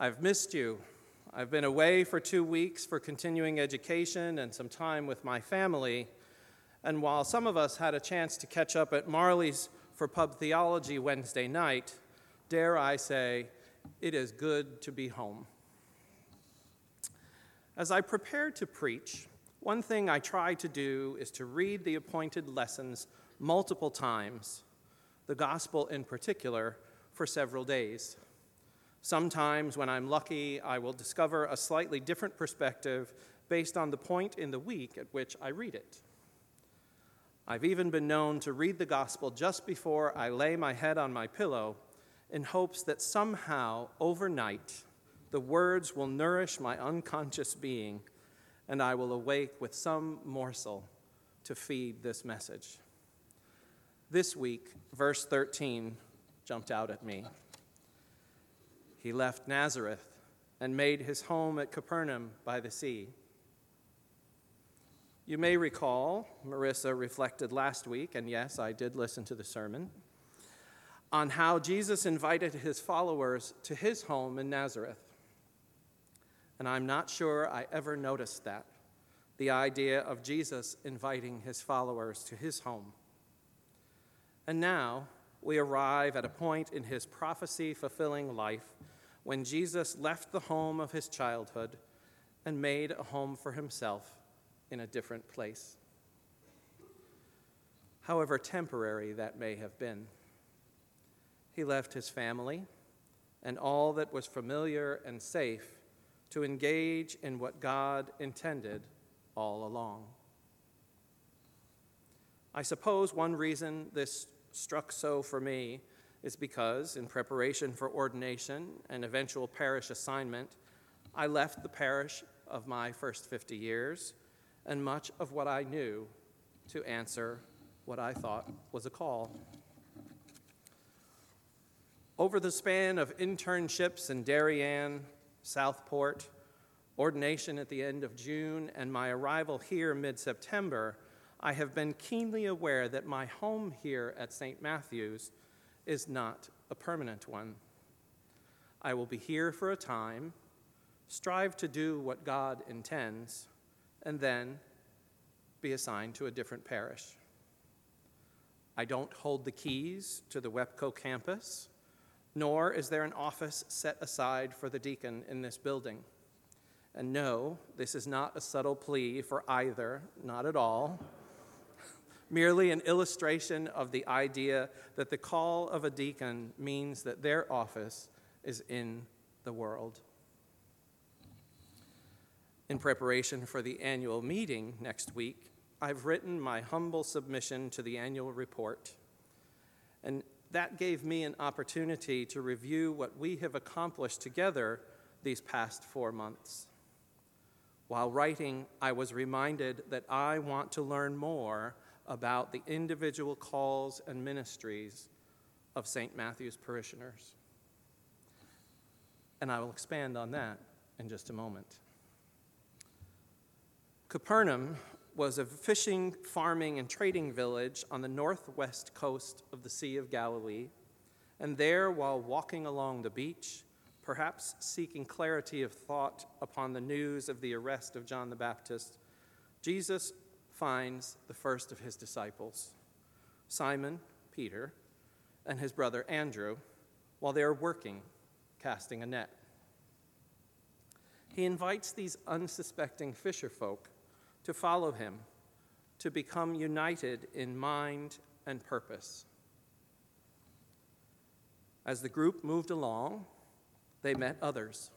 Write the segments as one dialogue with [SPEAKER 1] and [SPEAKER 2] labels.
[SPEAKER 1] I've missed you. I've been away for two weeks for continuing education and some time with my family. And while some of us had a chance to catch up at Marley's for pub theology Wednesday night, dare I say, it is good to be home. As I prepare to preach, one thing I try to do is to read the appointed lessons multiple times, the gospel in particular, for several days. Sometimes, when I'm lucky, I will discover a slightly different perspective based on the point in the week at which I read it. I've even been known to read the gospel just before I lay my head on my pillow in hopes that somehow, overnight, the words will nourish my unconscious being and I will awake with some morsel to feed this message. This week, verse 13 jumped out at me. He left Nazareth and made his home at Capernaum by the sea. You may recall, Marissa reflected last week, and yes, I did listen to the sermon, on how Jesus invited his followers to his home in Nazareth. And I'm not sure I ever noticed that the idea of Jesus inviting his followers to his home. And now we arrive at a point in his prophecy fulfilling life when Jesus left the home of his childhood and made a home for himself in a different place. However temporary that may have been, he left his family and all that was familiar and safe to engage in what God intended all along. I suppose one reason this struck so for me is because, in preparation for ordination and eventual parish assignment, I left the parish of my first 50 years and much of what I knew to answer what I thought was a call. Over the span of internships in Darien, Southport, ordination at the end of June, and my arrival here mid September, I have been keenly aware that my home here at St. Matthew's is not a permanent one. I will be here for a time, strive to do what God intends, and then be assigned to a different parish. I don't hold the keys to the WEPCO campus, nor is there an office set aside for the deacon in this building. And no, this is not a subtle plea for either, not at all merely an illustration of the idea that the call of a deacon means that their office is in the world. In preparation for the annual meeting next week, I've written my humble submission to the annual report. And that gave me an opportunity to review what we have accomplished together these past four months. While writing, I was reminded that I want to learn more about the individual calls and ministries of St. Matthew's parishioners. And I will expand on that in just a moment. Capernaum was a fishing, farming, and trading village on the northwest coast of the Sea of Galilee. And there, while walking along the beach, perhaps seeking clarity of thought upon the news of the arrest of John the Baptist, Jesus finds the first of his disciples, Simon, Peter, and his brother Andrew, while they are working, casting a net. He invites these unsuspecting fisherfolk to follow him, to become united in mind and purpose. As the group moved along, they met others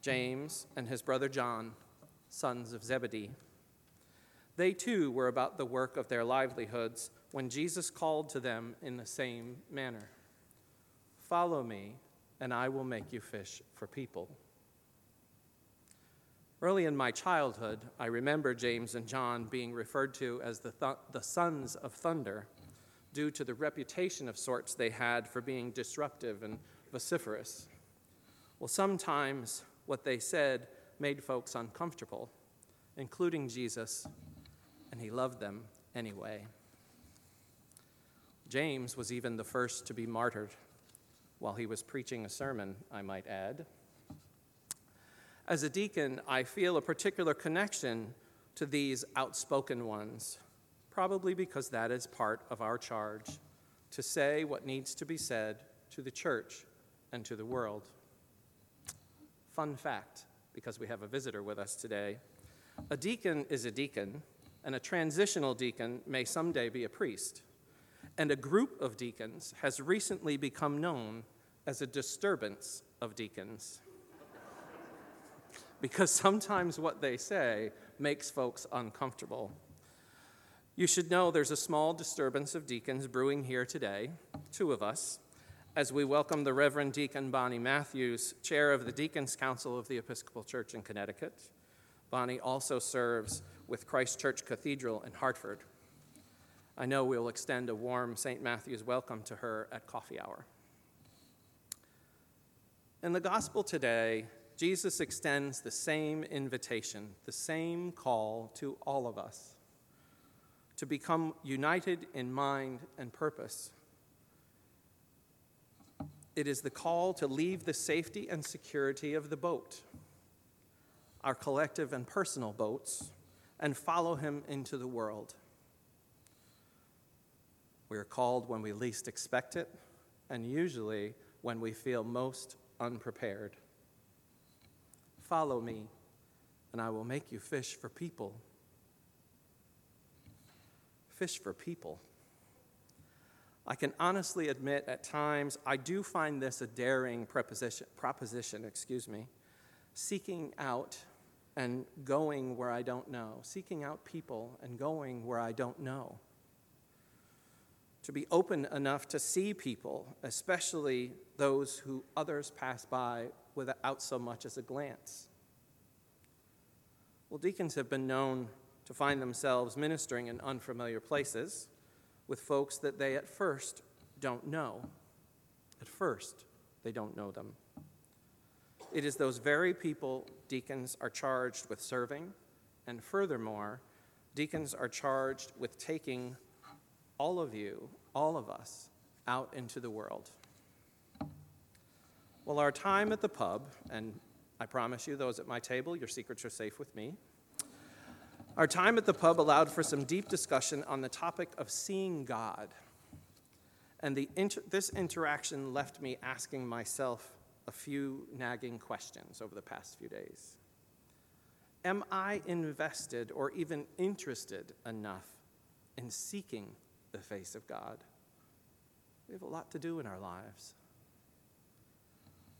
[SPEAKER 1] James and his brother John, sons of Zebedee. They too were about the work of their livelihoods when Jesus called to them in the same manner Follow me, and I will make you fish for people. Early in my childhood, I remember James and John being referred to as the, th- the sons of thunder due to the reputation of sorts they had for being disruptive and vociferous. Well, sometimes what they said made folks uncomfortable, including Jesus and he loved them anyway. James was even the first to be martyred while he was preaching a sermon, I might add. As a deacon, I feel a particular connection to these outspoken ones, probably because that is part of our charge to say what needs to be said to the church and to the world. Fun fact, because we have a visitor with us today a deacon is a deacon, and a transitional deacon may someday be a priest. And a group of deacons has recently become known as a disturbance of deacons. because sometimes what they say makes folks uncomfortable. You should know there's a small disturbance of deacons brewing here today, two of us, as we welcome the Reverend Deacon Bonnie Matthews, chair of the Deacons Council of the Episcopal Church in Connecticut. Bonnie also serves with Christ Church Cathedral in Hartford. I know we'll extend a warm St. Matthew's welcome to her at coffee hour. In the gospel today, Jesus extends the same invitation, the same call to all of us to become united in mind and purpose. It is the call to leave the safety and security of the boat our collective and personal boats, and follow him into the world. We are called when we least expect it, and usually when we feel most unprepared. Follow me, and I will make you fish for people. Fish for people. I can honestly admit at times I do find this a daring proposition, proposition excuse me, seeking out and going where I don't know, seeking out people and going where I don't know. To be open enough to see people, especially those who others pass by without so much as a glance. Well, deacons have been known to find themselves ministering in unfamiliar places with folks that they at first don't know. At first, they don't know them. It is those very people deacons are charged with serving, and furthermore, deacons are charged with taking all of you, all of us, out into the world. Well, our time at the pub, and I promise you, those at my table, your secrets are safe with me. Our time at the pub allowed for some deep discussion on the topic of seeing God. And the inter- this interaction left me asking myself a few nagging questions over the past few days. Am I invested or even interested enough in seeking the face of God? We have a lot to do in our lives.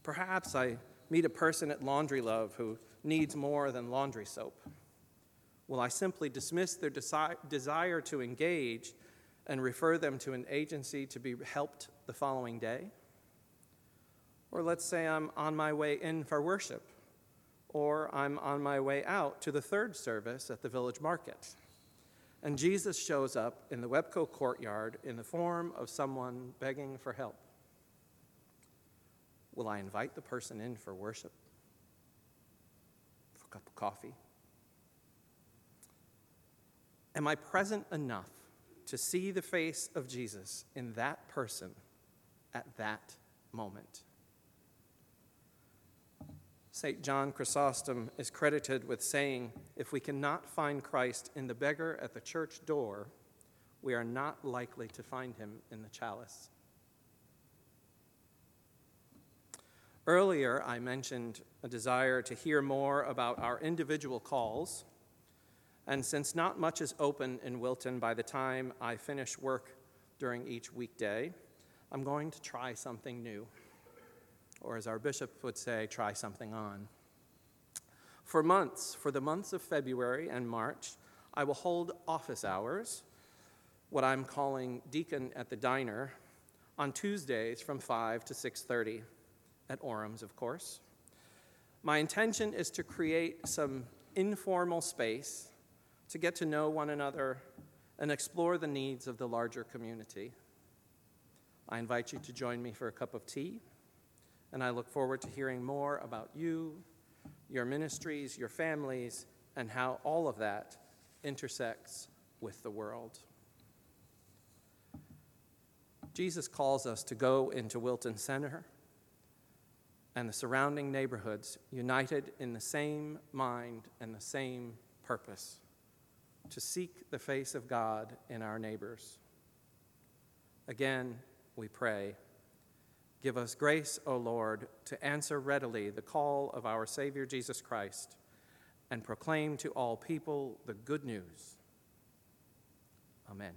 [SPEAKER 1] Perhaps I meet a person at Laundry Love who needs more than laundry soap. Will I simply dismiss their desi- desire to engage and refer them to an agency to be helped the following day? Or let's say I'm on my way in for worship, or I'm on my way out to the third service at the village market. And Jesus shows up in the Webco courtyard in the form of someone begging for help. Will I invite the person in for worship? For a cup of coffee? Am I present enough to see the face of Jesus in that person at that moment? St. John Chrysostom is credited with saying, If we cannot find Christ in the beggar at the church door, we are not likely to find him in the chalice. Earlier, I mentioned a desire to hear more about our individual calls. And since not much is open in Wilton by the time I finish work during each weekday, I'm going to try something new or as our bishop would say, try something on. For months, for the months of February and March, I will hold office hours, what I'm calling deacon at the diner, on Tuesdays from 5 to 6:30 at Orem's, of course. My intention is to create some informal space to get to know one another and explore the needs of the larger community. I invite you to join me for a cup of tea and I look forward to hearing more about you, your ministries, your families, and how all of that intersects with the world. Jesus calls us to go into Wilton Center and the surrounding neighborhoods united in the same mind and the same purpose to seek the face of God in our neighbors. Again, we pray. Give us grace, O Lord, to answer readily the call of our Savior Jesus Christ and proclaim to all people the good news. Amen.